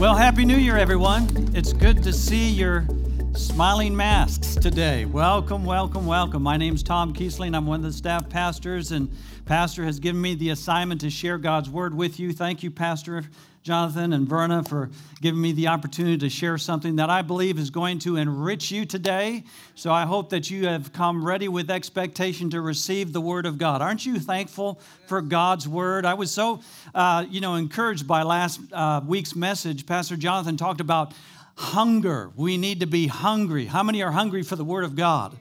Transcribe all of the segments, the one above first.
Well, Happy New Year, everyone. It's good to see your smiling masks today. Welcome, welcome, welcome. My name's Tom Kiesling. I'm one of the staff pastors, and Pastor has given me the assignment to share God's word with you. Thank you, Pastor Jonathan and Verna, for giving me the opportunity to share something that I believe is going to enrich you today. So I hope that you have come ready with expectation to receive the Word of God. Aren't you thankful for God's Word? I was so, uh, you know, encouraged by last uh, week's message. Pastor Jonathan talked about hunger. We need to be hungry. How many are hungry for the Word of God?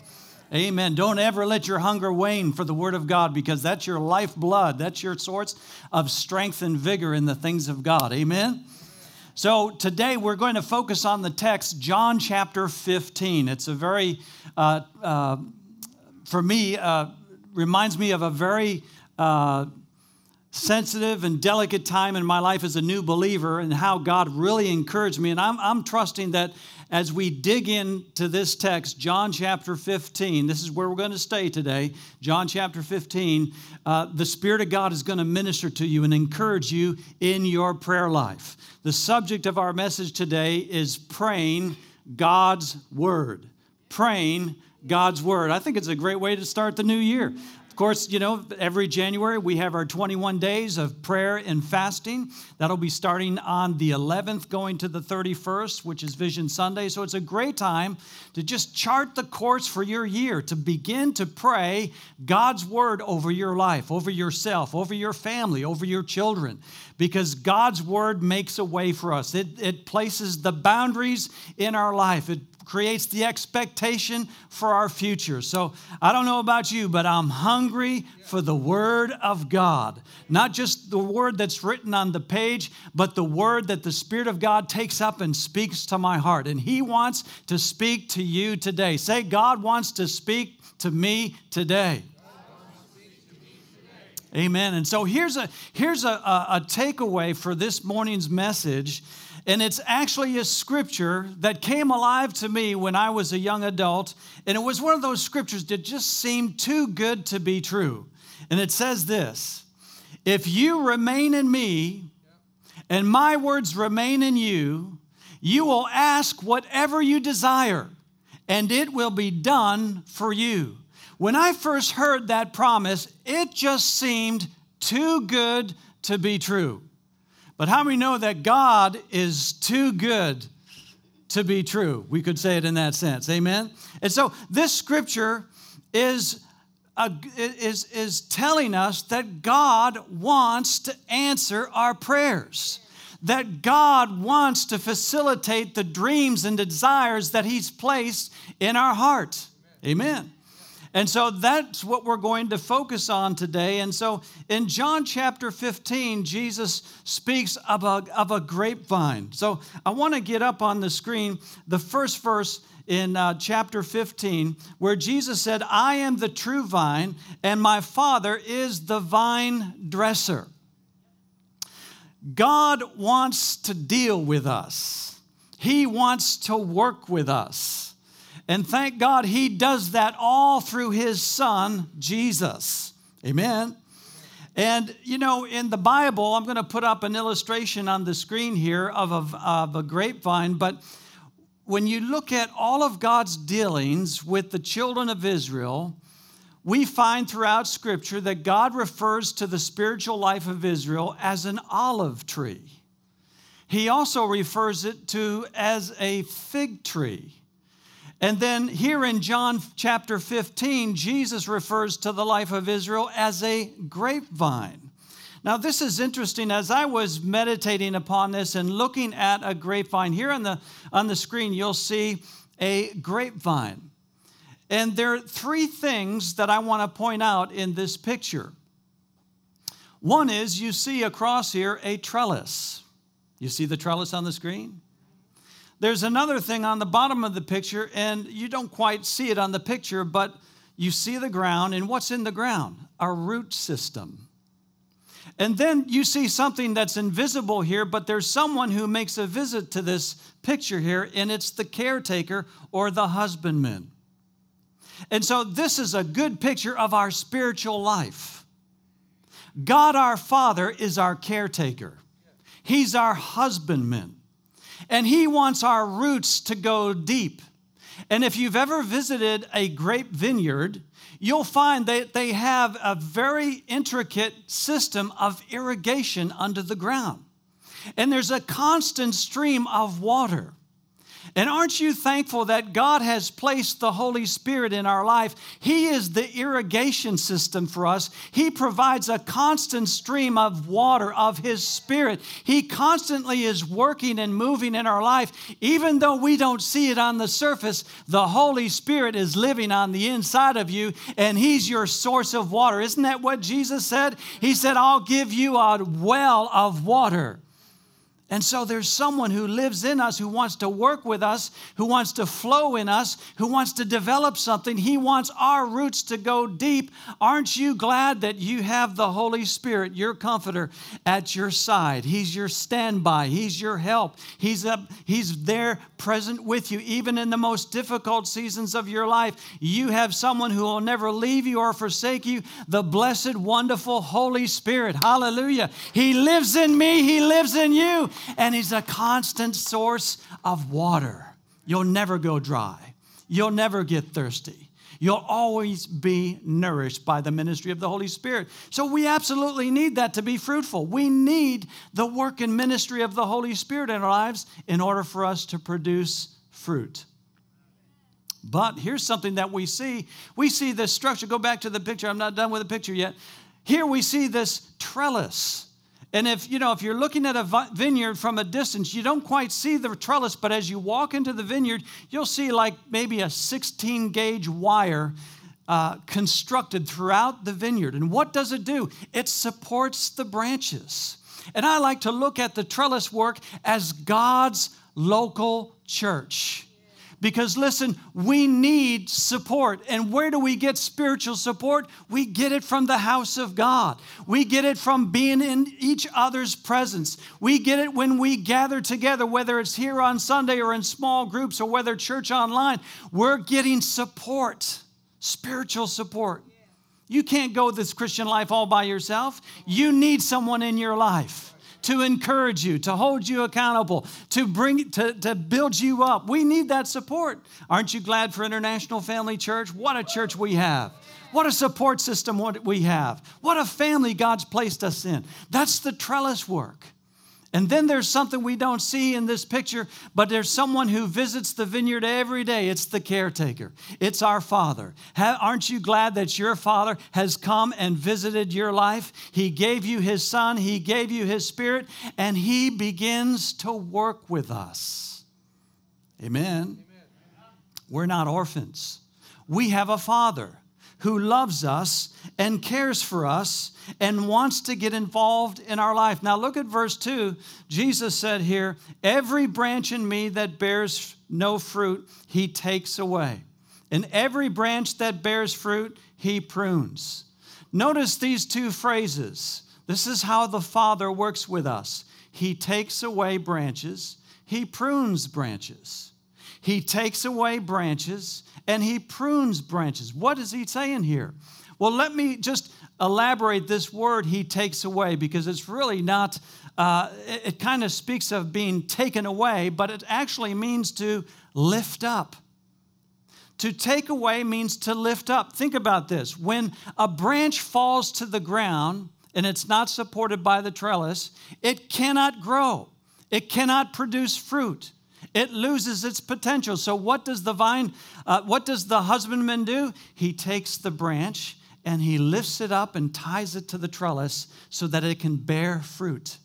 Amen. Don't ever let your hunger wane for the Word of God because that's your lifeblood. That's your source of strength and vigor in the things of God. Amen. So today we're going to focus on the text, John chapter 15. It's a very, uh, uh, for me, uh, reminds me of a very uh, sensitive and delicate time in my life as a new believer and how God really encouraged me. And I'm, I'm trusting that as we dig into this text, John chapter 15, this is where we're going to stay today. John chapter 15, uh, the Spirit of God is going to minister to you and encourage you in your prayer life. The subject of our message today is praying God's Word. Praying God's Word. I think it's a great way to start the new year course, you know, every January we have our 21 days of prayer and fasting. That'll be starting on the 11th, going to the 31st, which is Vision Sunday. So it's a great time to just chart the course for your year, to begin to pray God's word over your life, over yourself, over your family, over your children, because God's word makes a way for us. It, it places the boundaries in our life. It creates the expectation for our future. So I don't know about you, but I'm hungry for the Word of God. Not just the Word that's written on the page, but the Word that the Spirit of God takes up and speaks to my heart. And He wants to speak to you today. Say, God wants to speak to me today. Amen. And so here's a here's a, a, a takeaway for this morning's message and it's actually a scripture that came alive to me when I was a young adult. And it was one of those scriptures that just seemed too good to be true. And it says this If you remain in me and my words remain in you, you will ask whatever you desire, and it will be done for you. When I first heard that promise, it just seemed too good to be true. But how many know that God is too good to be true? We could say it in that sense. Amen. And so this scripture is a, is is telling us that God wants to answer our prayers. That God wants to facilitate the dreams and desires that He's placed in our heart. Amen. And so that's what we're going to focus on today. And so in John chapter 15, Jesus speaks of a, of a grapevine. So I want to get up on the screen the first verse in uh, chapter 15, where Jesus said, I am the true vine, and my Father is the vine dresser. God wants to deal with us, He wants to work with us. And thank God he does that all through his son, Jesus. Amen. And, you know, in the Bible, I'm going to put up an illustration on the screen here of a, of a grapevine, but when you look at all of God's dealings with the children of Israel, we find throughout Scripture that God refers to the spiritual life of Israel as an olive tree. He also refers it to as a fig tree. And then here in John chapter 15, Jesus refers to the life of Israel as a grapevine. Now, this is interesting. As I was meditating upon this and looking at a grapevine, here on the, on the screen, you'll see a grapevine. And there are three things that I want to point out in this picture. One is you see across here a trellis. You see the trellis on the screen? There's another thing on the bottom of the picture, and you don't quite see it on the picture, but you see the ground, and what's in the ground? Our root system. And then you see something that's invisible here, but there's someone who makes a visit to this picture here, and it's the caretaker or the husbandman. And so this is a good picture of our spiritual life. God our Father is our caretaker, He's our husbandman. And He wants our roots to go deep. And if you've ever visited a grape vineyard, you'll find that they have a very intricate system of irrigation under the ground. And there's a constant stream of water. And aren't you thankful that God has placed the Holy Spirit in our life? He is the irrigation system for us. He provides a constant stream of water of His Spirit. He constantly is working and moving in our life. Even though we don't see it on the surface, the Holy Spirit is living on the inside of you, and He's your source of water. Isn't that what Jesus said? He said, I'll give you a well of water. And so there's someone who lives in us, who wants to work with us, who wants to flow in us, who wants to develop something. He wants our roots to go deep. Aren't you glad that you have the Holy Spirit, your comforter, at your side? He's your standby, He's your help. He's, up, he's there present with you, even in the most difficult seasons of your life. You have someone who will never leave you or forsake you, the blessed, wonderful Holy Spirit. Hallelujah. He lives in me, He lives in you and He's a constant source of water. You'll never go dry, you'll never get thirsty. You'll always be nourished by the ministry of the Holy Spirit. So, we absolutely need that to be fruitful. We need the work and ministry of the Holy Spirit in our lives in order for us to produce fruit. But here's something that we see. We see this structure. Go back to the picture. I'm not done with the picture yet. Here we see this trellis. And if you know, if you're looking at a vineyard from a distance, you don't quite see the trellis, but as you walk into the vineyard, you'll see like maybe a 16 gauge wire uh, constructed throughout the vineyard. And what does it do? It supports the branches. And I like to look at the trellis work as God's local church. Because listen, we need support. And where do we get spiritual support? We get it from the house of God. We get it from being in each other's presence. We get it when we gather together, whether it's here on Sunday or in small groups or whether church online. We're getting support, spiritual support. You can't go this Christian life all by yourself. You need someone in your life to encourage you, to hold you accountable, to bring to, to build you up. We need that support. Aren't you glad for International Family Church? What a church we have. What a support system what we have. What a family God's placed us in. That's the trellis work. And then there's something we don't see in this picture, but there's someone who visits the vineyard every day. It's the caretaker, it's our Father. aren't you glad that your Father has come and visited your life? He gave you His Son, He gave you His Spirit, and He begins to work with us. Amen. Amen. We're not orphans, we have a Father who loves us and cares for us and wants to get involved in our life. Now, look at verse 2. Jesus said here, Every branch in me that bears no fruit, he takes away. And every branch that bears fruit, he prunes. Notice these two phrases. This is how the Father works with us. He takes away branches, he prunes branches. He takes away branches and he prunes branches. What is he saying here? Well, let me just elaborate this word he takes away because it's really not, uh, it, it kind of speaks of being taken away, but it actually means to lift up. To take away means to lift up. Think about this. When a branch falls to the ground and it's not supported by the trellis, it cannot grow, it cannot produce fruit it loses its potential. So, what does the vine, uh, what does the husbandman do? He takes the branch and he lifts it up and ties it to the trellis so that it can bear fruit.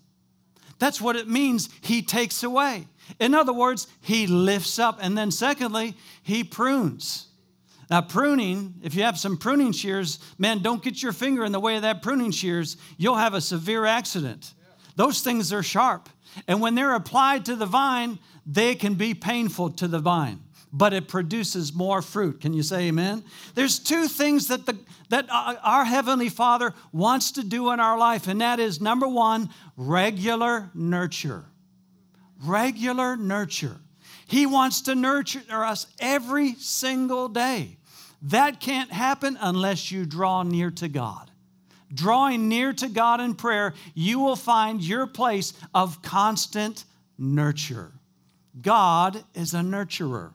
That's what it means, he takes away. In other words, he lifts up. And then, secondly, he prunes. Now, pruning, if you have some pruning shears, man, don't get your finger in the way of that pruning shears. You'll have a severe accident. Those things are sharp. And when they're applied to the vine, they can be painful to the vine, but it produces more fruit. Can you say amen? There's two things that, the, that our Heavenly Father wants to do in our life, and that is number one, regular nurture. Regular nurture. He wants to nurture us every single day. That can't happen unless you draw near to God. Drawing near to God in prayer, you will find your place of constant nurture. God is a nurturer.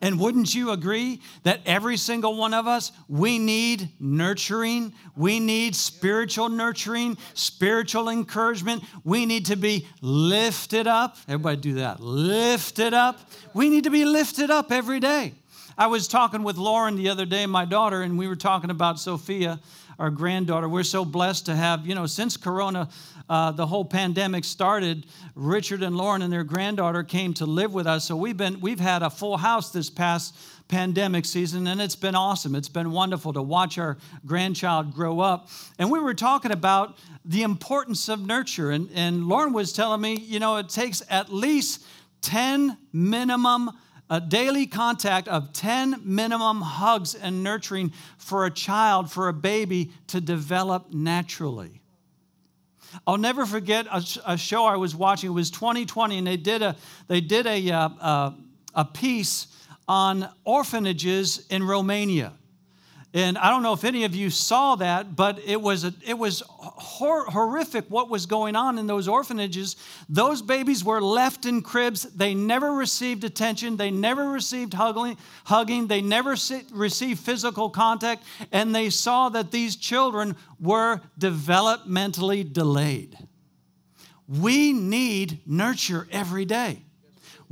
And wouldn't you agree that every single one of us, we need nurturing? We need spiritual nurturing, spiritual encouragement. We need to be lifted up. Everybody do that. Lifted up. We need to be lifted up every day. I was talking with Lauren the other day, my daughter, and we were talking about Sophia, our granddaughter. We're so blessed to have, you know, since Corona, uh, the whole pandemic started, Richard and Lauren and their granddaughter came to live with us. So we've been we've had a full house this past pandemic season, and it's been awesome. It's been wonderful to watch our grandchild grow up. And we were talking about the importance of nurture, and, and Lauren was telling me, you know, it takes at least 10 minimum a daily contact of 10 minimum hugs and nurturing for a child, for a baby to develop naturally. I'll never forget a, a show I was watching. It was 2020, and they did a, they did a, a, uh, uh, a piece on orphanages in Romania. And I don't know if any of you saw that, but it was, a, it was hor- horrific what was going on in those orphanages. Those babies were left in cribs. They never received attention. They never received hugging. hugging. They never received physical contact. And they saw that these children were developmentally delayed. We need nurture every day.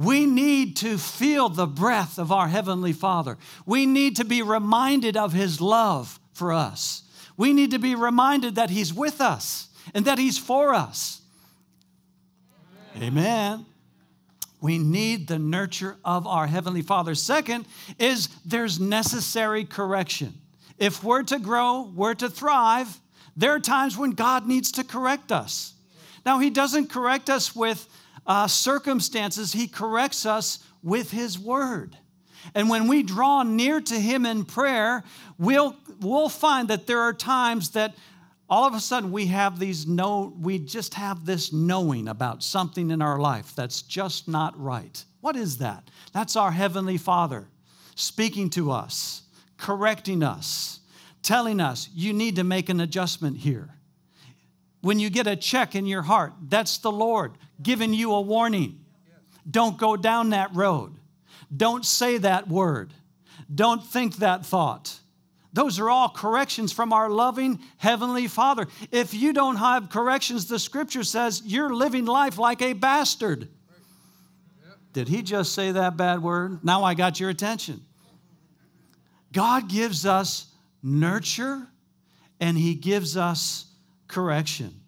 We need to feel the breath of our Heavenly Father. We need to be reminded of His love for us. We need to be reminded that He's with us and that He's for us. Amen. Amen. We need the nurture of our Heavenly Father. Second is there's necessary correction. If we're to grow, we're to thrive, there are times when God needs to correct us. Now, He doesn't correct us with uh, circumstances, He corrects us with His Word. And when we draw near to Him in prayer, we'll, we'll find that there are times that all of a sudden we have these no, we just have this knowing about something in our life that's just not right. What is that? That's our Heavenly Father speaking to us, correcting us, telling us, you need to make an adjustment here. When you get a check in your heart, that's the Lord giving you a warning. Don't go down that road. Don't say that word. Don't think that thought. Those are all corrections from our loving Heavenly Father. If you don't have corrections, the scripture says you're living life like a bastard. Did he just say that bad word? Now I got your attention. God gives us nurture and he gives us correction.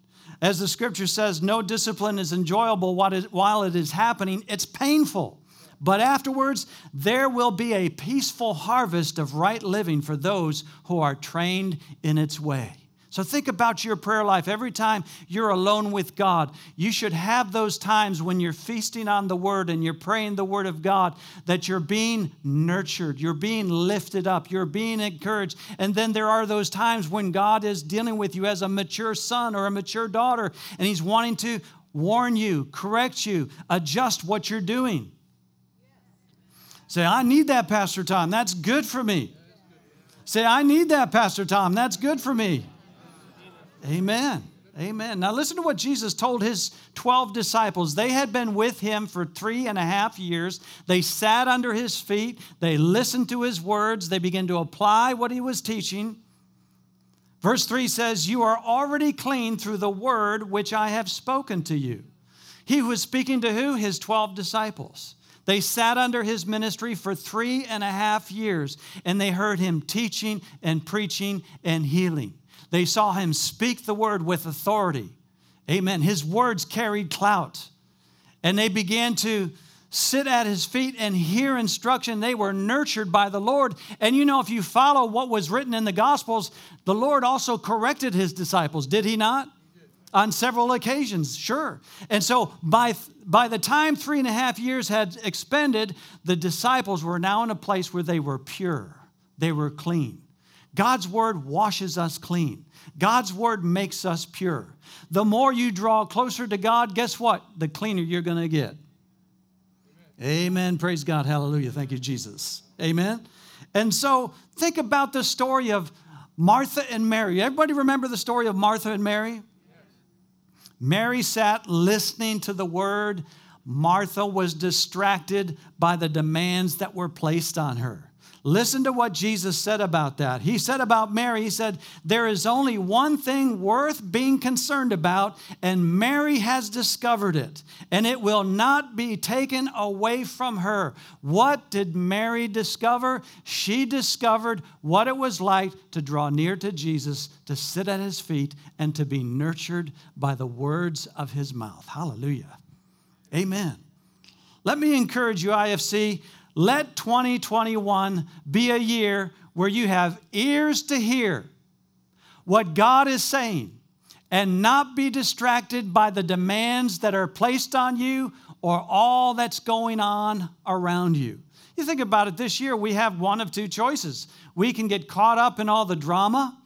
As the scripture says, no discipline is enjoyable while it is happening, it's painful. But afterwards, there will be a peaceful harvest of right living for those who are trained in its way. So think about your prayer life. Every time you're alone with God, you should have those times when you're feasting on the Word and you're praying the Word of God that you're being nurtured, you're being lifted up, you're being encouraged. And then there are those times when God is dealing with you as a mature son or a mature daughter, and He's wanting to warn you, correct you, adjust what you're doing. Say, I need that, Pastor Tom. That's good for me. Say, I need that, Pastor Tom. That's good for me. Amen. Amen. Now, listen to what Jesus told his 12 disciples. They had been with him for three and a half years. They sat under his feet. They listened to his words. They began to apply what he was teaching. Verse 3 says, You are already clean through the word which I have spoken to you. He was speaking to who? His 12 disciples. They sat under his ministry for three and a half years, and they heard him teaching and preaching and healing. They saw him speak the word with authority. Amen. His words carried clout. And they began to sit at his feet and hear instruction. They were nurtured by the Lord. And you know, if you follow what was written in the Gospels, the Lord also corrected his disciples, did he not? On several occasions, sure. And so by, by the time three and a half years had expended, the disciples were now in a place where they were pure, they were clean. God's word washes us clean. God's word makes us pure. The more you draw closer to God, guess what? The cleaner you're going to get. Amen. Amen. Praise God. Hallelujah. Thank you, Jesus. Amen. And so think about the story of Martha and Mary. Everybody remember the story of Martha and Mary? Mary sat listening to the word. Martha was distracted by the demands that were placed on her. Listen to what Jesus said about that. He said about Mary, He said, There is only one thing worth being concerned about, and Mary has discovered it, and it will not be taken away from her. What did Mary discover? She discovered what it was like to draw near to Jesus, to sit at His feet, and to be nurtured by the words of His mouth. Hallelujah. Amen. Let me encourage you, IFC. Let 2021 be a year where you have ears to hear what God is saying and not be distracted by the demands that are placed on you or all that's going on around you. You think about it this year, we have one of two choices. We can get caught up in all the drama,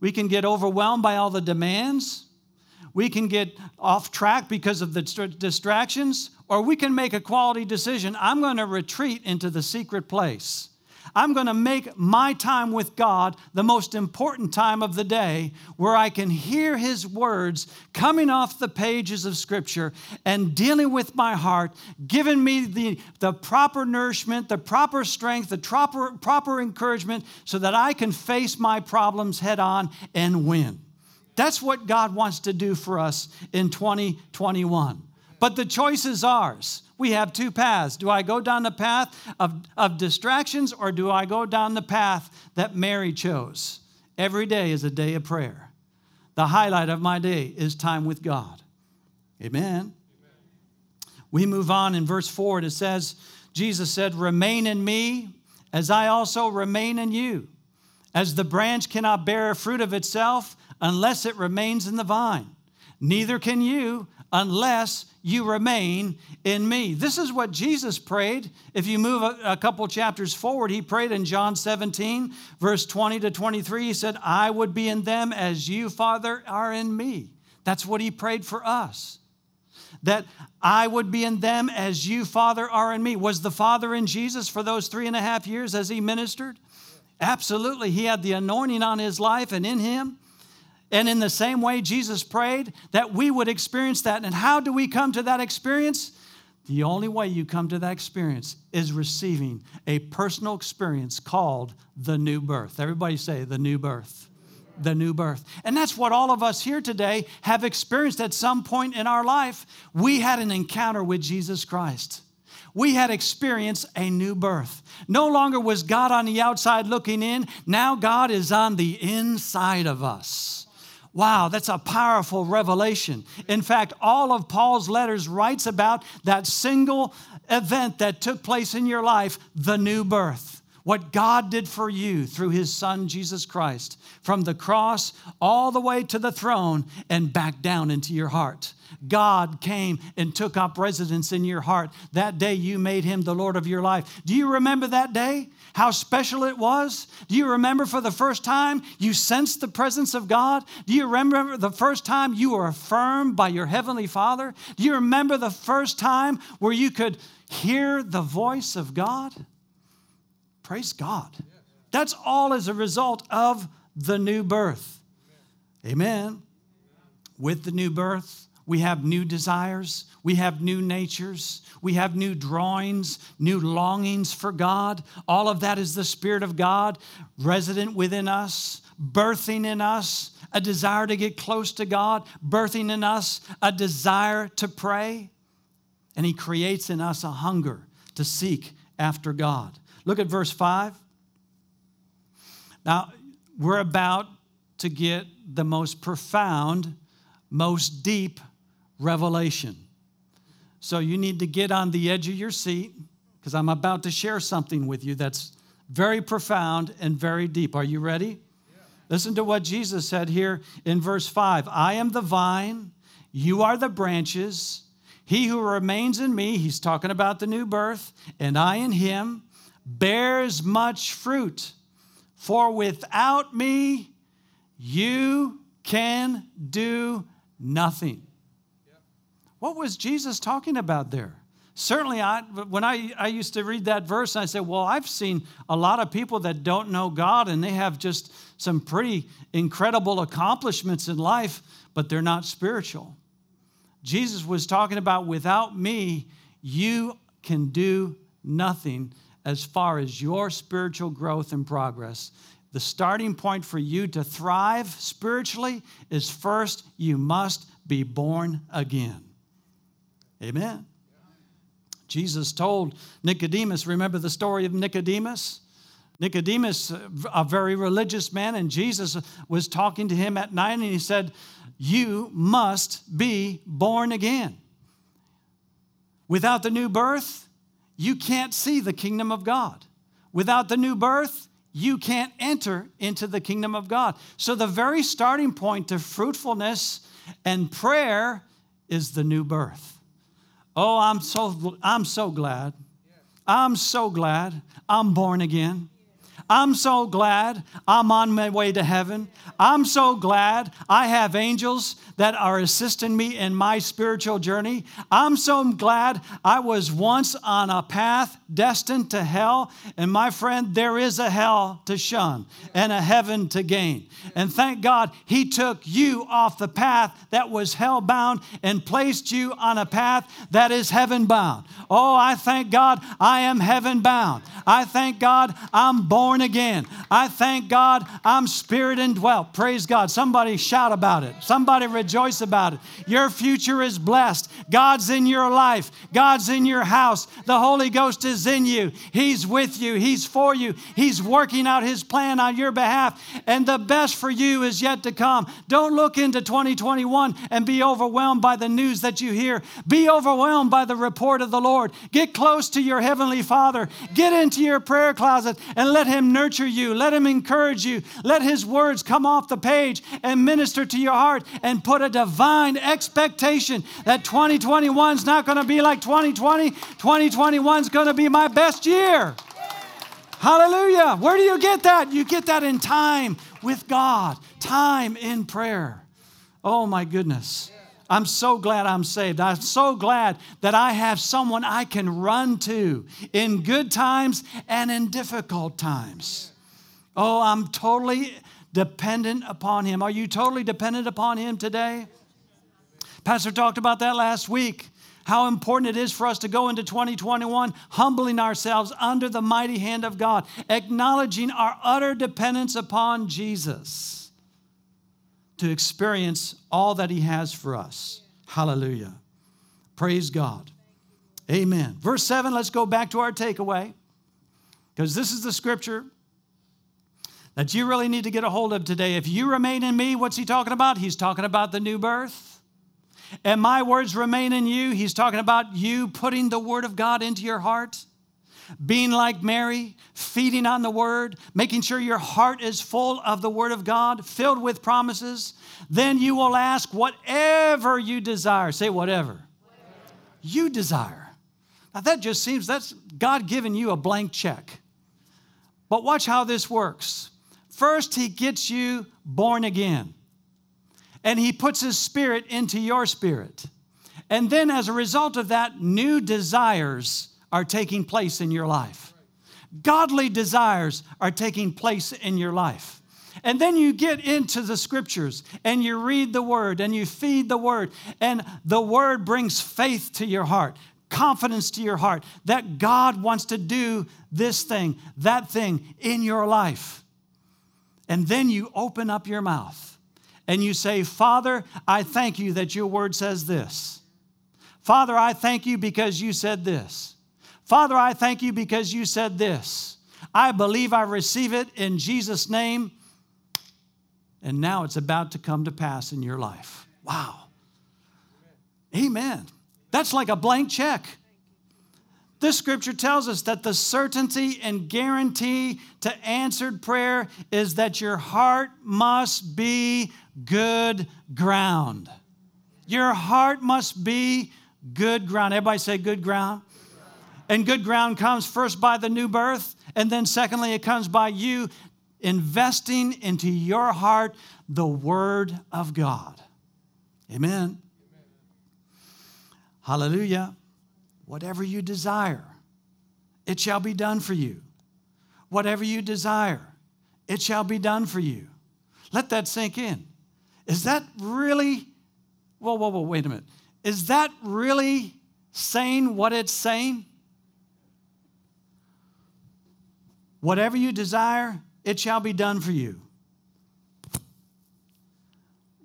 we can get overwhelmed by all the demands, we can get off track because of the distractions, or we can make a quality decision. I'm going to retreat into the secret place. I'm going to make my time with God the most important time of the day where I can hear His words coming off the pages of Scripture and dealing with my heart, giving me the, the proper nourishment, the proper strength, the proper, proper encouragement so that I can face my problems head on and win. That's what God wants to do for us in 2021. But the choice is ours. We have two paths. Do I go down the path of, of distractions or do I go down the path that Mary chose? Every day is a day of prayer. The highlight of my day is time with God. Amen. Amen. We move on in verse 4. It says, Jesus said, Remain in me as I also remain in you. As the branch cannot bear fruit of itself unless it remains in the vine. Neither can you unless you remain in me. This is what Jesus prayed. If you move a, couple chapters forward, he prayed in John 17, verse 20 to 23. He said, I would be in them as you, Father, are in me. That's what he prayed for us. That I would be in them as you, Father, are in me. Was the Father in Jesus for those three and a half years as he ministered? Absolutely. He had the anointing on his life and in him. And in the same way, Jesus prayed that we would experience that. And how do we come to that experience? The only way you come to that experience is receiving a personal experience called the new birth. Everybody say the new birth. The new birth. And that's what all of us here today have experienced at some point in our life. We had an encounter with Jesus Christ we had experienced a new birth. No longer was God on the outside looking in, now God is on the inside of us. Wow, that's a powerful revelation. In fact, all of Paul's letters writes about that single event that took place in your life, the new birth. What God did for you through his son Jesus Christ, from the cross all the way to the throne and back down into your heart. God came and took up residence in your heart. That day you made him the Lord of your life. Do you remember that day? How special it was? Do you remember for the first time you sensed the presence of God? Do you remember the first time you were affirmed by your Heavenly Father? Do you remember the first time where you could hear the voice of God? Praise God. That's all as a result of the new birth. Amen. With the new birth, we have new desires, we have new natures, we have new drawings, new longings for God. All of that is the Spirit of God resident within us, birthing in us a desire to get close to God, birthing in us a desire to pray. And He creates in us a hunger to seek after God. Look at verse 5. Now, we're about to get the most profound, most deep revelation. So you need to get on the edge of your seat because I'm about to share something with you that's very profound and very deep. Are you ready? Yeah. Listen to what Jesus said here in verse 5 I am the vine, you are the branches. He who remains in me, he's talking about the new birth, and I in him, bears much fruit. For without me, you can do nothing. What was Jesus talking about there? Certainly, I, when I, I used to read that verse, I said, Well, I've seen a lot of people that don't know God and they have just some pretty incredible accomplishments in life, but they're not spiritual. Jesus was talking about without me, you can do nothing as far as your spiritual growth and progress. The starting point for you to thrive spiritually is first, you must be born again. Amen. Jesus told Nicodemus, remember the story of Nicodemus? Nicodemus, a very religious man, and Jesus was talking to him at night and he said, You must be born again. Without the new birth, you can't see the kingdom of God. Without the new birth, you can't enter into the kingdom of God. So, the very starting point to fruitfulness and prayer is the new birth. Oh, I'm so, I'm so glad. I'm so glad I'm born again. I'm so glad I'm on my way to heaven. I'm so glad I have angels that are assisting me in my spiritual journey. I'm so glad I was once on a path destined to hell. And my friend, there is a hell to shun and a heaven to gain. And thank God He took you off the path that was hell bound and placed you on a path that is heaven bound. Oh, I thank God I am heaven bound. I thank God I'm born born again. I thank God I'm spirit indwelt. Praise God. Somebody shout about it. Somebody rejoice about it. Your future is blessed. God's in your life, God's in your house. The Holy Ghost is in you. He's with you, He's for you. He's working out His plan on your behalf. And the best for you is yet to come. Don't look into 2021 and be overwhelmed by the news that you hear. Be overwhelmed by the report of the Lord. Get close to your Heavenly Father. Get into your prayer closet and let Nurture you. Let Him encourage you. Let His words come off the page and minister to your heart and put a divine expectation that 2021 is not going to be like 2020. 2021 is going to be my best year. Hallelujah. Where do you get that? You get that in time with God, time in prayer. Oh my goodness. I'm so glad I'm saved. I'm so glad that I have someone I can run to in good times and in difficult times. Oh, I'm totally dependent upon Him. Are you totally dependent upon Him today? Pastor talked about that last week. How important it is for us to go into 2021 humbling ourselves under the mighty hand of God, acknowledging our utter dependence upon Jesus to experience all that He has for us. Hallelujah. Praise God. Amen. Verse 7, let's go back to our takeaway because this is the scripture that you really need to get a hold of today. If you remain in me, what's he talking about? He's talking about the new birth. And my words remain in you. He's talking about you putting the word of God into your heart being like Mary, feeding on the word, making sure your heart is full of the word of God, filled with promises, then you will ask whatever you desire. Say whatever. whatever. You desire. Now that just seems that's God giving you a blank check. But watch how this works. First, He gets you born again, and He puts His Spirit into your spirit. And then, as a result of that, new desires are taking place in your life. Godly desires are taking place in your life. And then you get into the scriptures and you read the word and you feed the word, and the word brings faith to your heart, confidence to your heart that God wants to do this thing, that thing in your life. And then you open up your mouth and you say, Father, I thank you that your word says this. Father, I thank you because you said this. Father, I thank you because you said this. I believe I receive it in Jesus' name. And now it's about to come to pass in your life. Wow. Amen. That's like a blank check. This scripture tells us that the certainty and guarantee to answered prayer is that your heart must be good ground. Your heart must be good ground. Everybody say good ground. And good ground comes first by the new birth, and then secondly, it comes by you investing into your heart the Word of God. Amen. Amen. Hallelujah. Whatever you desire, it shall be done for you. Whatever you desire, it shall be done for you. Let that sink in. Is that really, whoa, whoa, whoa, wait a minute. is that really saying what it's saying? Whatever you desire, it shall be done for you.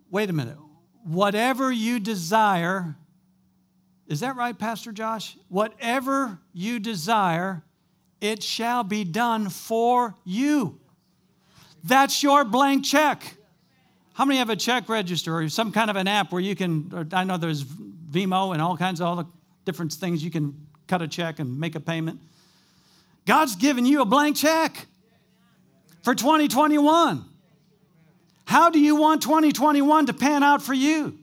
Wait a minute. Whatever you desire, is that right, Pastor Josh? Whatever you desire, it shall be done for you. That's your blank check. How many have a check register or some kind of an app where you can? I know there's Venmo and all kinds of all the different things you can cut a check and make a payment. God's given you a blank check for 2021. How do you want 2021 to pan out for you?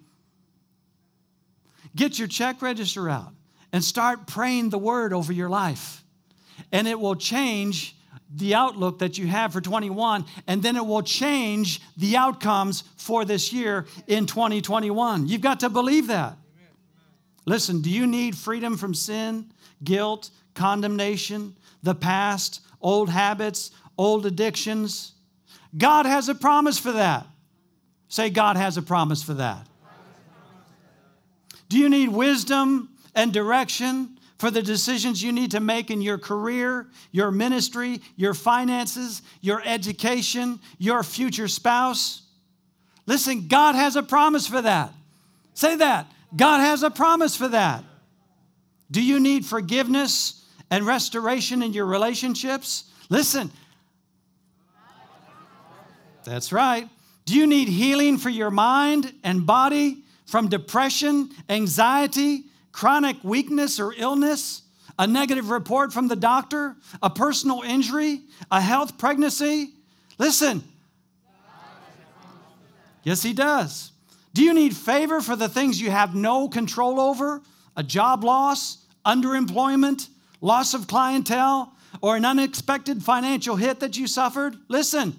Get your check register out and start praying the word over your life. And it will change the outlook that you have for 21, and then it will change the outcomes for this year in 2021. You've got to believe that. Listen, do you need freedom from sin, guilt, condemnation, the past, old habits, old addictions? God has a promise for that. Say, God has a promise for that. Do you need wisdom and direction for the decisions you need to make in your career, your ministry, your finances, your education, your future spouse? Listen, God has a promise for that. Say that. God has a promise for that. Do you need forgiveness and restoration in your relationships? Listen, that's right. Do you need healing for your mind and body from depression, anxiety, chronic weakness or illness? A negative report from the doctor? A personal injury? A health pregnancy? Listen. Yes, he does. Do you need favor for the things you have no control over? A job loss, underemployment, loss of clientele, or an unexpected financial hit that you suffered? Listen,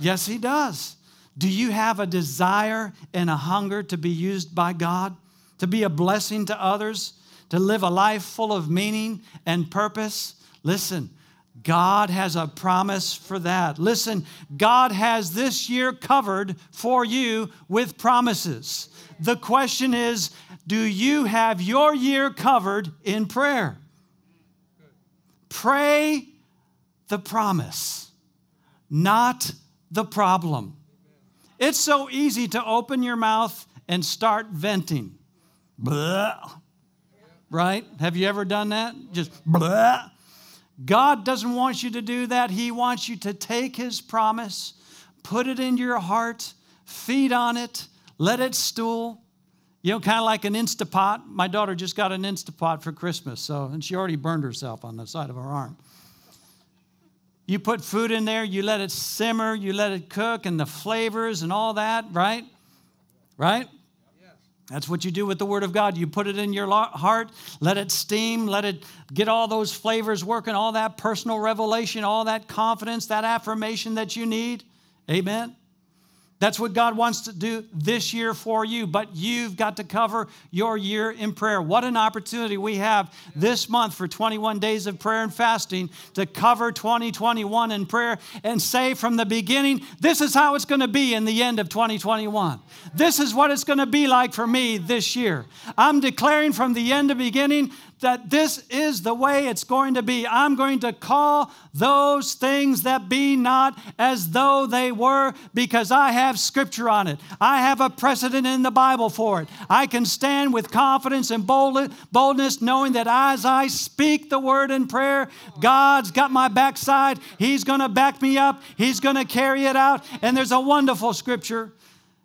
Yes, He does. Do you have a desire and a hunger to be used by God, to be a blessing to others, to live a life full of meaning and purpose? Listen, God has a promise for that. Listen, God has this year covered for you with promises. The question is do you have your year covered in prayer? Pray the promise, not the problem. It's so easy to open your mouth and start venting. Blah. Right? Have you ever done that? Just blah. God doesn't want you to do that. He wants you to take His promise, put it in your heart, feed on it, let it stool. You know, kind of like an Instapot. My daughter just got an Instapot for Christmas, so and she already burned herself on the side of her arm. You put food in there, you let it simmer, you let it cook, and the flavors and all that, right? Right? That's what you do with the Word of God. You put it in your heart, let it steam, let it get all those flavors working, all that personal revelation, all that confidence, that affirmation that you need. Amen. That's what God wants to do this year for you, but you've got to cover your year in prayer. What an opportunity we have this month for 21 days of prayer and fasting to cover 2021 in prayer and say from the beginning, this is how it's going to be in the end of 2021. This is what it's going to be like for me this year. I'm declaring from the end to beginning that this is the way it's going to be. I'm going to call those things that be not as though they were because I have scripture on it. I have a precedent in the Bible for it. I can stand with confidence and boldness knowing that as I speak the word in prayer, God's got my backside. He's going to back me up, He's going to carry it out. And there's a wonderful scripture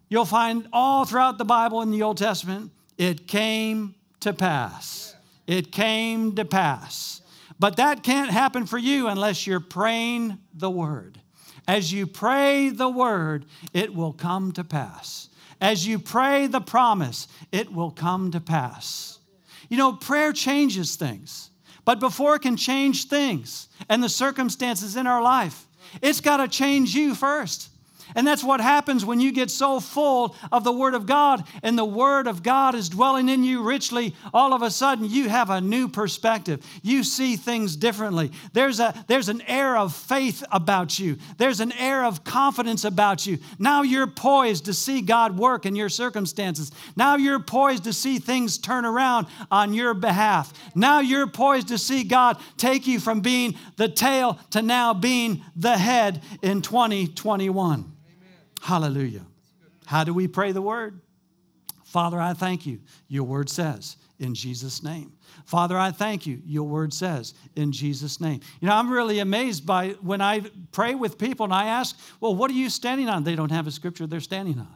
you'll find all throughout the Bible in the Old Testament. It came to pass. It came to pass. But that can't happen for you unless you're praying the word. As you pray the word, it will come to pass. As you pray the promise, it will come to pass. You know, prayer changes things. But before it can change things and the circumstances in our life, it's got to change you first. And that's what happens when you get so full of the Word of God and the Word of God is dwelling in you richly. All of a sudden, you have a new perspective. You see things differently. There's, a, there's an air of faith about you, there's an air of confidence about you. Now you're poised to see God work in your circumstances. Now you're poised to see things turn around on your behalf. Now you're poised to see God take you from being the tail to now being the head in 2021. Hallelujah. How do we pray the word? Father, I thank you. Your word says, in Jesus' name. Father, I thank you. Your word says, in Jesus' name. You know, I'm really amazed by when I pray with people and I ask, well, what are you standing on? They don't have a scripture they're standing on.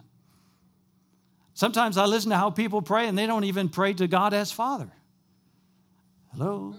Sometimes I listen to how people pray and they don't even pray to God as Father. Hello?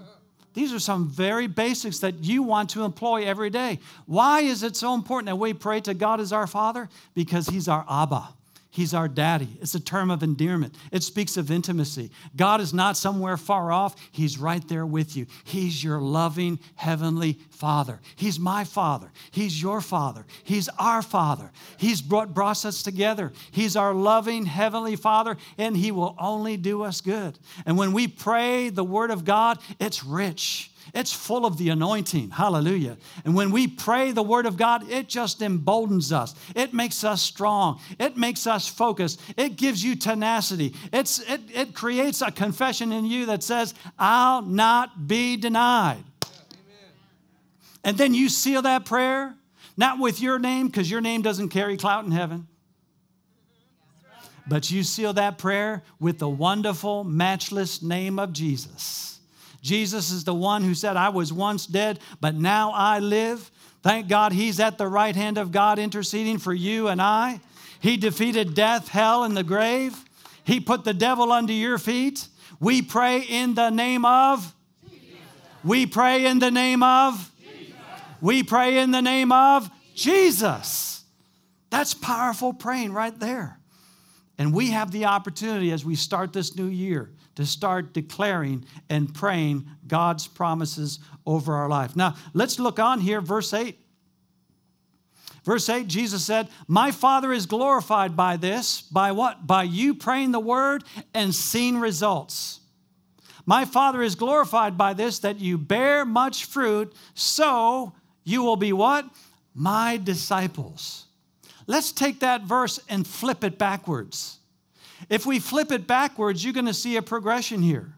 These are some very basics that you want to employ every day. Why is it so important that we pray to God as our Father? Because He's our Abba. He's our daddy. It's a term of endearment. It speaks of intimacy. God is not somewhere far off, He's right there with you. He's your loving heavenly Father. He's my Father. He's your Father. He's our Father. He's brought, brought us together. He's our loving heavenly Father, and He will only do us good. And when we pray the Word of God, it's rich. It's full of the anointing. Hallelujah. And when we pray the word of God, it just emboldens us. It makes us strong. It makes us focused. It gives you tenacity. It's, it, it creates a confession in you that says, I'll not be denied. And then you seal that prayer, not with your name, because your name doesn't carry clout in heaven. But you seal that prayer with the wonderful, matchless name of Jesus. Jesus is the one who said, I was once dead, but now I live. Thank God he's at the right hand of God interceding for you and I. He defeated death, hell, and the grave. He put the devil under your feet. We pray in the name of. We pray in the name of. We pray in the name of Jesus. That's powerful praying right there. And we have the opportunity as we start this new year to start declaring and praying God's promises over our life. Now, let's look on here, verse 8. Verse 8, Jesus said, My Father is glorified by this. By what? By you praying the word and seeing results. My Father is glorified by this, that you bear much fruit, so you will be what? My disciples. Let's take that verse and flip it backwards. If we flip it backwards, you're going to see a progression here.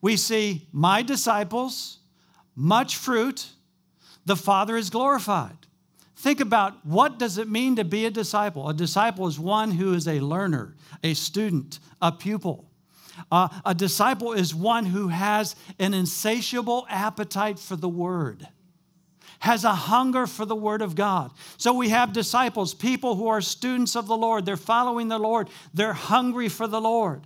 We see, My disciples, much fruit, the Father is glorified. Think about what does it mean to be a disciple? A disciple is one who is a learner, a student, a pupil. Uh, a disciple is one who has an insatiable appetite for the word has a hunger for the Word of God. So we have disciples, people who are students of the Lord. They're following the Lord, they're hungry for the Lord.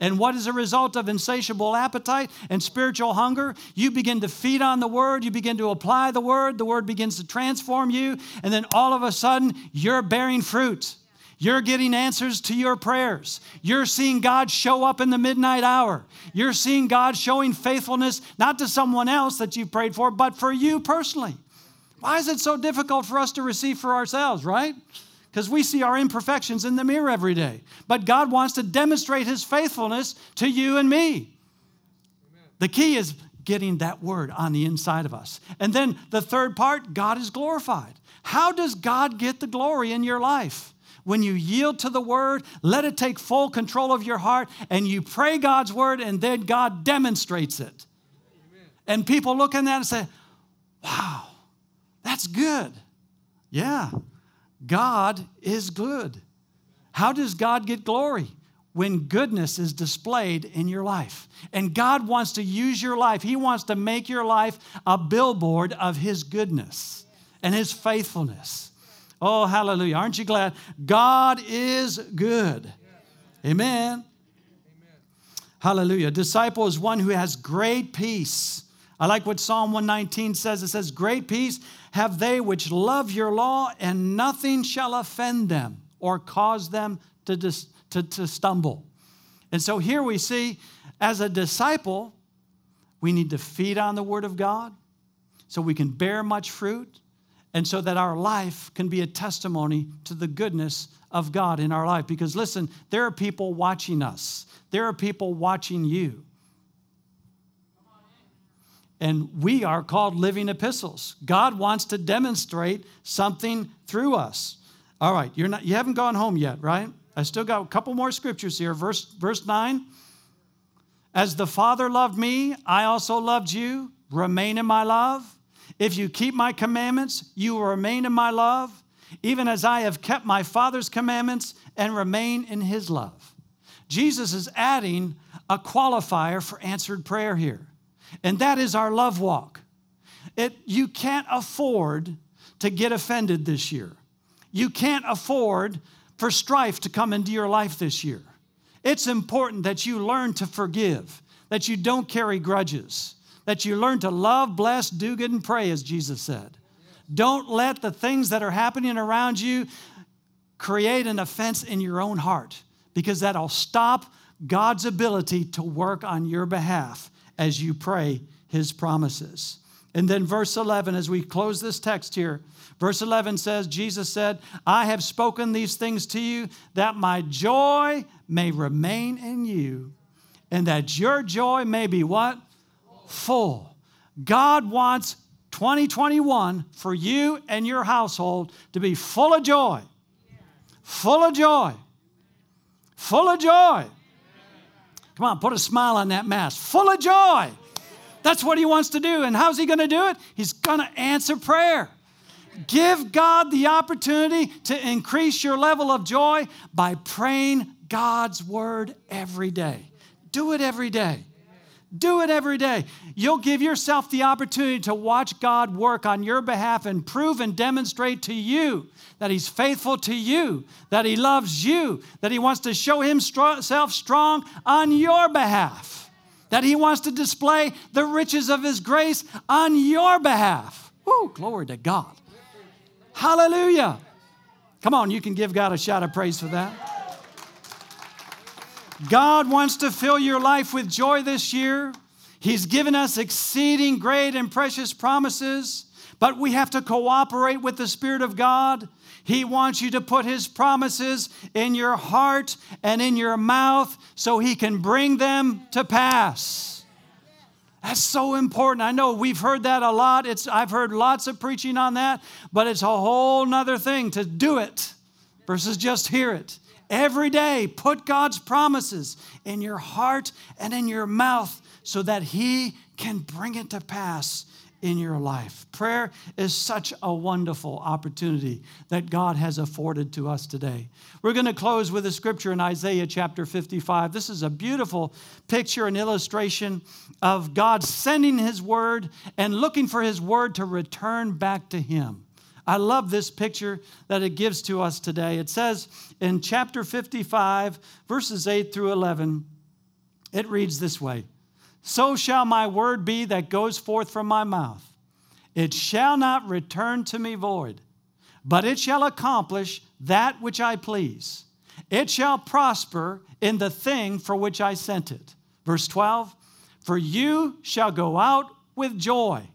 And what is a result of insatiable appetite and spiritual hunger? You begin to feed on the Word, you begin to apply the Word, the Word begins to transform you, and then all of a sudden, you're bearing fruit. You're getting answers to your prayers. You're seeing God show up in the midnight hour. You're seeing God showing faithfulness, not to someone else that you've prayed for, but for you personally. Why is it so difficult for us to receive for ourselves, right? Because we see our imperfections in the mirror every day. But God wants to demonstrate His faithfulness to you and me. Amen. The key is getting that word on the inside of us. And then the third part God is glorified. How does God get the glory in your life? When you yield to the word, let it take full control of your heart, and you pray God's word, and then God demonstrates it. Amen. And people look at that and say, wow, that's good. Yeah, God is good. How does God get glory? When goodness is displayed in your life. And God wants to use your life, He wants to make your life a billboard of His goodness and His faithfulness. Oh, hallelujah. Aren't you glad? God is good. Amen. Amen. Hallelujah. Disciple is one who has great peace. I like what Psalm 119 says. It says, Great peace have they which love your law, and nothing shall offend them or cause them to, dis- to, to stumble. And so here we see, as a disciple, we need to feed on the Word of God so we can bear much fruit and so that our life can be a testimony to the goodness of God in our life. Because listen, there are people watching us, there are people watching you. And we are called living epistles. God wants to demonstrate something through us. All right, you're not, you haven't gone home yet, right? I still got a couple more scriptures here. Verse, verse 9 As the Father loved me, I also loved you. Remain in my love. If you keep my commandments, you will remain in my love, even as I have kept my Father's commandments and remain in his love. Jesus is adding a qualifier for answered prayer here, and that is our love walk. It, you can't afford to get offended this year. You can't afford for strife to come into your life this year. It's important that you learn to forgive, that you don't carry grudges, that you learn to love, bless, do good, and pray, as Jesus said. Don't let the things that are happening around you create an offense in your own heart because that'll stop God's ability to work on your behalf as you pray his promises. And then, verse 11, as we close this text here, verse 11 says, Jesus said, I have spoken these things to you that my joy may remain in you and that your joy may be what? Full. God wants 2021 for you and your household to be full of joy. Full of joy. Full of joy. Come on, put a smile on that mask. Full of joy. That's what he wants to do. And how's he going to do it? He's going to answer prayer. Give God the opportunity to increase your level of joy by praying God's word every day. Do it every day. Do it every day. You'll give yourself the opportunity to watch God work on your behalf and prove and demonstrate to you that He's faithful to you, that He loves you, that He wants to show Himself strong on your behalf, that He wants to display the riches of His grace on your behalf. Woo, glory to God. Hallelujah. Come on, you can give God a shout of praise for that. God wants to fill your life with joy this year. He's given us exceeding great and precious promises, but we have to cooperate with the Spirit of God. He wants you to put His promises in your heart and in your mouth so He can bring them to pass. That's so important. I know we've heard that a lot. It's, I've heard lots of preaching on that, but it's a whole nother thing to do it versus just hear it. Every day, put God's promises in your heart and in your mouth so that He can bring it to pass in your life. Prayer is such a wonderful opportunity that God has afforded to us today. We're going to close with a scripture in Isaiah chapter 55. This is a beautiful picture and illustration of God sending His word and looking for His word to return back to Him. I love this picture that it gives to us today. It says in chapter 55, verses 8 through 11, it reads this way So shall my word be that goes forth from my mouth. It shall not return to me void, but it shall accomplish that which I please. It shall prosper in the thing for which I sent it. Verse 12 For you shall go out with joy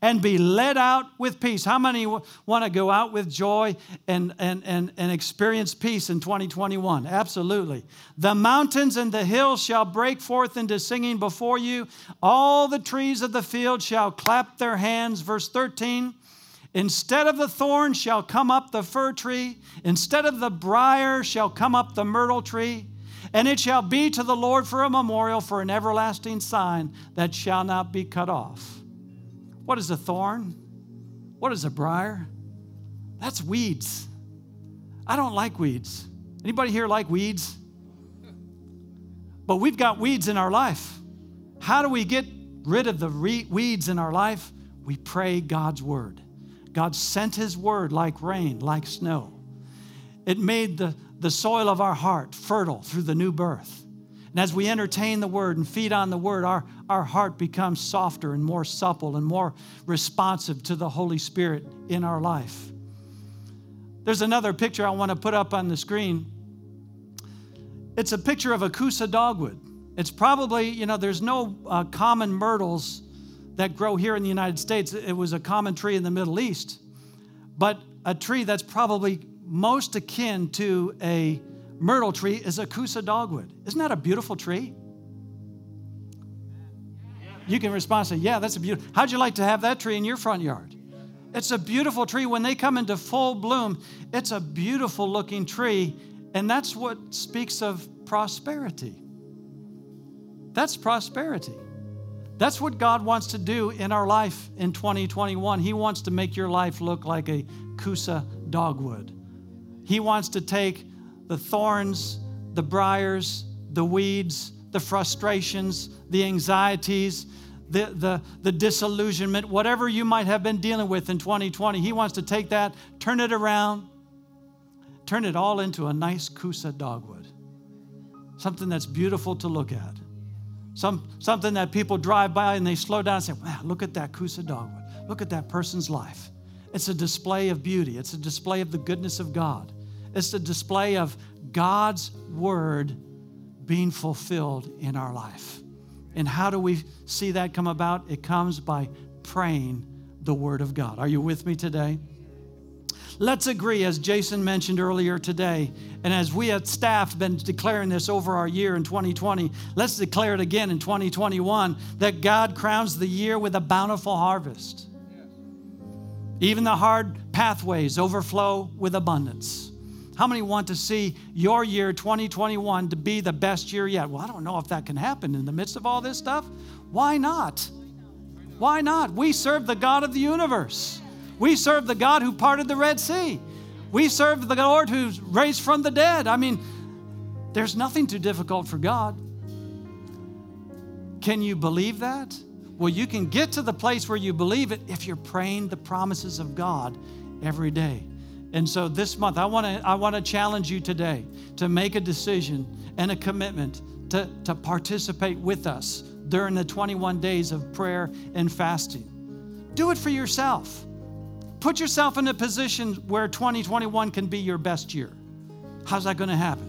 and be led out with peace. How many want to go out with joy and, and, and, and experience peace in 2021? Absolutely. The mountains and the hills shall break forth into singing before you. All the trees of the field shall clap their hands. Verse 13. Instead of the thorn shall come up the fir tree, instead of the brier shall come up the myrtle tree. And it shall be to the Lord for a memorial, for an everlasting sign that shall not be cut off. What is a thorn? What is a briar? That's weeds. I don't like weeds. Anybody here like weeds? But we've got weeds in our life. How do we get rid of the re- weeds in our life? We pray God's word. God sent his word like rain, like snow. It made the, the soil of our heart fertile through the new birth. And as we entertain the word and feed on the word, our, our heart becomes softer and more supple and more responsive to the Holy Spirit in our life. There's another picture I want to put up on the screen. It's a picture of a Kousa dogwood. It's probably, you know, there's no uh, common myrtles that grow here in the United States. It was a common tree in the Middle East. but a tree that's probably most akin to a myrtle tree is a Kousa dogwood. Isn't that a beautiful tree? You can respond and say, Yeah, that's a beautiful. How'd you like to have that tree in your front yard? It's a beautiful tree. When they come into full bloom, it's a beautiful looking tree. And that's what speaks of prosperity. That's prosperity. That's what God wants to do in our life in 2021. He wants to make your life look like a Kousa dogwood. He wants to take the thorns, the briars, the weeds, the frustrations, the anxieties, the, the, the disillusionment, whatever you might have been dealing with in 2020. He wants to take that, turn it around, turn it all into a nice Kousa dogwood. Something that's beautiful to look at. Some, something that people drive by and they slow down and say, wow, look at that Kousa dogwood. Look at that person's life. It's a display of beauty, it's a display of the goodness of God, it's the display of God's word being fulfilled in our life. And how do we see that come about? It comes by praying the word of God. Are you with me today? Let's agree, as Jason mentioned earlier today, and as we at staff have been declaring this over our year in 2020, let's declare it again in 2021 that God crowns the year with a bountiful harvest. Even the hard pathways overflow with abundance. How many want to see your year 2021 to be the best year yet? Well, I don't know if that can happen in the midst of all this stuff. Why not? Why not? We serve the God of the universe. We serve the God who parted the Red Sea. We serve the Lord who's raised from the dead. I mean, there's nothing too difficult for God. Can you believe that? Well, you can get to the place where you believe it if you're praying the promises of God every day. And so this month, I want to I want to challenge you today to make a decision and a commitment to, to participate with us during the 21 days of prayer and fasting. Do it for yourself. Put yourself in a position where 2021 can be your best year. How's that going to happen?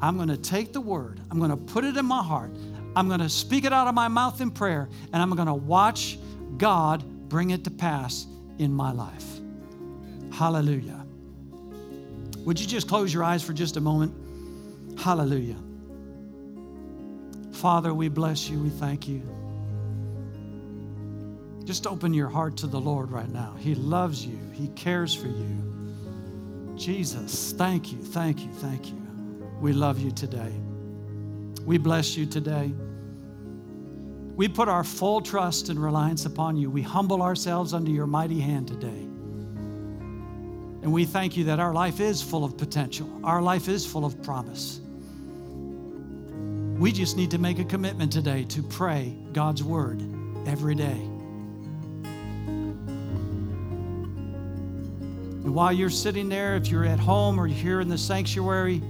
I'm going to take the word, I'm going to put it in my heart, I'm going to speak it out of my mouth in prayer, and I'm going to watch God bring it to pass in my life. Hallelujah. Would you just close your eyes for just a moment? Hallelujah. Father, we bless you, we thank you. Just open your heart to the Lord right now. He loves you, He cares for you. Jesus, thank you, thank you, thank you. We love you today. We bless you today. We put our full trust and reliance upon you. We humble ourselves under your mighty hand today. And we thank you that our life is full of potential, our life is full of promise. We just need to make a commitment today to pray God's word every day. And while you're sitting there, if you're at home or here in the sanctuary,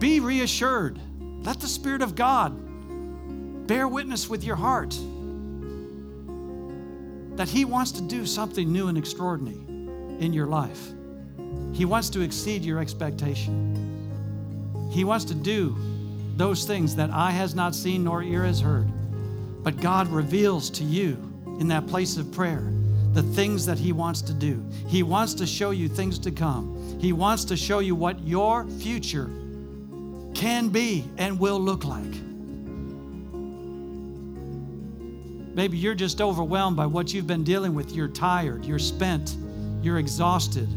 be reassured. Let the Spirit of God bear witness with your heart that He wants to do something new and extraordinary in your life. He wants to exceed your expectation. He wants to do those things that eye has not seen nor ear has heard. But God reveals to you in that place of prayer the things that He wants to do. He wants to show you things to come. He wants to show you what your future can be and will look like. Maybe you're just overwhelmed by what you've been dealing with. You're tired, you're spent, you're exhausted.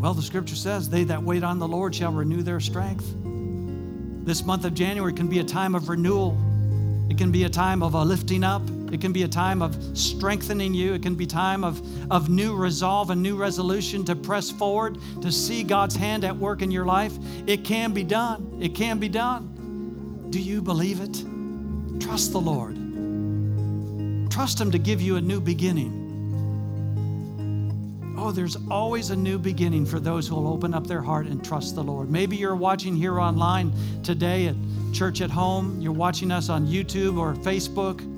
Well, the scripture says, They that wait on the Lord shall renew their strength. This month of January can be a time of renewal, it can be a time of a lifting up, it can be a time of strengthening you. It can be time of, of new resolve and new resolution to press forward, to see God's hand at work in your life. It can be done. It can be done. Do you believe it? Trust the Lord. Trust Him to give you a new beginning. Oh, there's always a new beginning for those who will open up their heart and trust the Lord. Maybe you're watching here online today at Church at Home. You're watching us on YouTube or Facebook.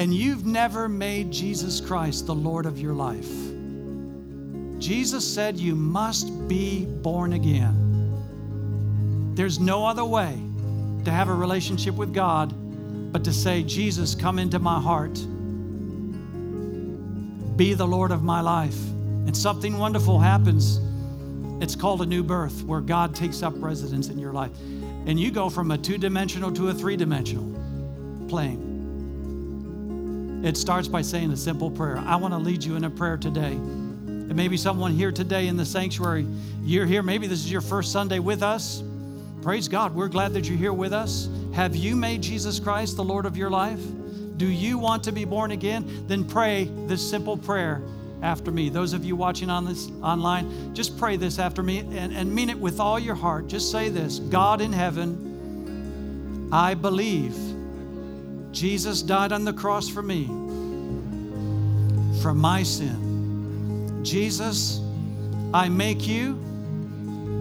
and you've never made Jesus Christ the Lord of your life, Jesus said you must be born again. There's no other way to have a relationship with God but to say, Jesus, come into my heart. Be the Lord of my life. And something wonderful happens. It's called a new birth, where God takes up residence in your life. And you go from a two dimensional to a three dimensional plane. It starts by saying a simple prayer. I want to lead you in a prayer today. And maybe someone here today in the sanctuary, you're here, maybe this is your first Sunday with us. Praise God, we're glad that you're here with us. Have you made Jesus Christ the Lord of your life? Do you want to be born again? Then pray this simple prayer after me. Those of you watching on this online, just pray this after me and, and mean it with all your heart. Just say this God in heaven, I believe Jesus died on the cross for me, for my sin. Jesus, I make you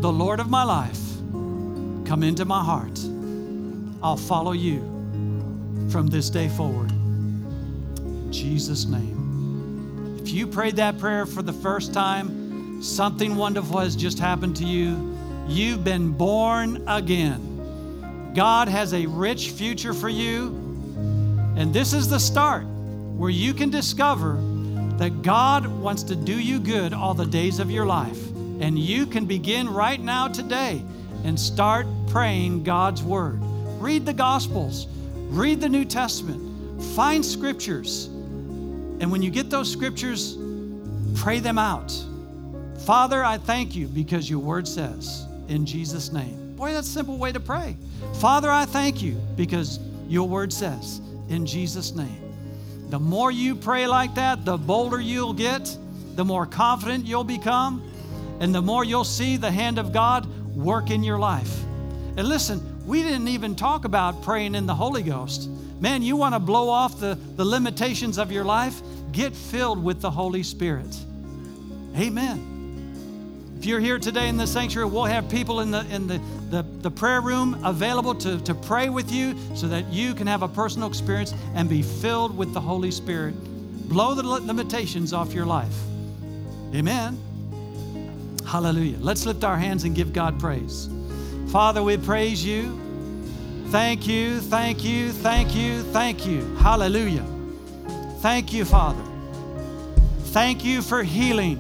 the Lord of my life. Come into my heart. I'll follow you from this day forward. In Jesus' name. If you prayed that prayer for the first time, something wonderful has just happened to you. You've been born again. God has a rich future for you. And this is the start where you can discover that God wants to do you good all the days of your life. And you can begin right now today and start praying God's Word. Read the Gospels, read the New Testament, find scriptures. And when you get those scriptures, pray them out. Father, I thank you because your Word says, in Jesus' name. Boy, that's a simple way to pray. Father, I thank you because your Word says, in Jesus' name. The more you pray like that, the bolder you'll get, the more confident you'll become, and the more you'll see the hand of God work in your life. And listen, we didn't even talk about praying in the Holy Ghost. Man, you want to blow off the, the limitations of your life? Get filled with the Holy Spirit. Amen. If you're here today in the sanctuary, we'll have people in the in the, the, the, prayer room available to, to pray with you so that you can have a personal experience and be filled with the Holy Spirit. Blow the limitations off your life. Amen. Hallelujah. Let's lift our hands and give God praise. Father, we praise you. Thank you, thank you, thank you, thank you. Hallelujah. Thank you, Father. Thank you for healing.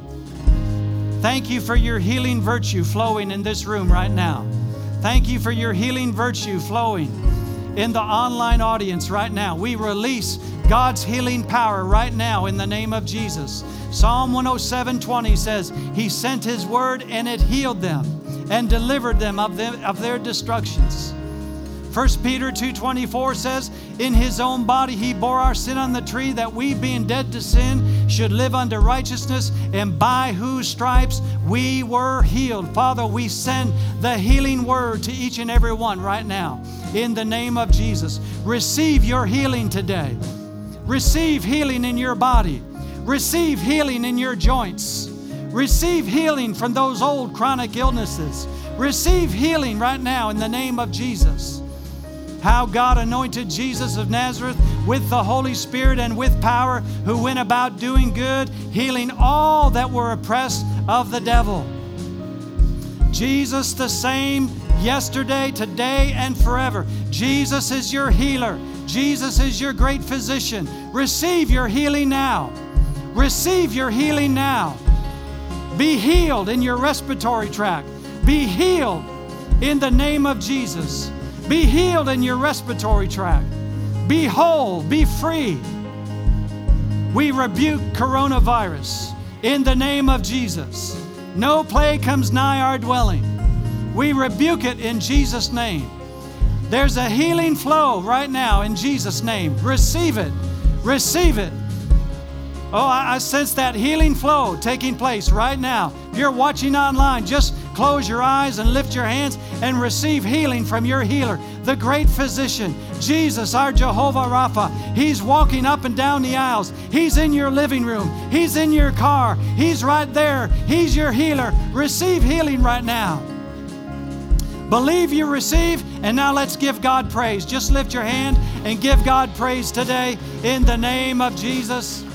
Thank you for your healing virtue flowing in this room right now. Thank you for your healing virtue flowing in the online audience right now. We release God's healing power right now in the name of Jesus. Psalm 107:20 says, He sent His word and it healed them and delivered them of, them, of their destructions. 1 Peter 2:24 says, "In his own body he bore our sin on the tree that we being dead to sin should live unto righteousness, and by whose stripes we were healed." Father, we send the healing word to each and every one right now in the name of Jesus. Receive your healing today. Receive healing in your body. Receive healing in your joints. Receive healing from those old chronic illnesses. Receive healing right now in the name of Jesus how God anointed Jesus of Nazareth with the Holy Spirit and with power, who went about doing good, healing all that were oppressed of the devil. Jesus the same yesterday, today, and forever. Jesus is your healer. Jesus is your great physician. Receive your healing now. Receive your healing now. Be healed in your respiratory tract. Be healed in the name of Jesus. Be healed in your respiratory tract. Be whole. Be free. We rebuke coronavirus in the name of Jesus. No plague comes nigh our dwelling. We rebuke it in Jesus' name. There's a healing flow right now in Jesus' name. Receive it. Receive it. Oh, I, I, sense that healing flow taking place right now. If you're watching online, just close your eyes and lift your hands and receive healing from your healer, the great physician, Jesus, our Jehovah Rapha. He's walking up and down the aisles. He's in your living room. He's in your car. He's right there. He's your healer. Receive healing right now. Believe you receive, and now let's give God praise. Just lift your hand and give God praise today in the name of Jesus.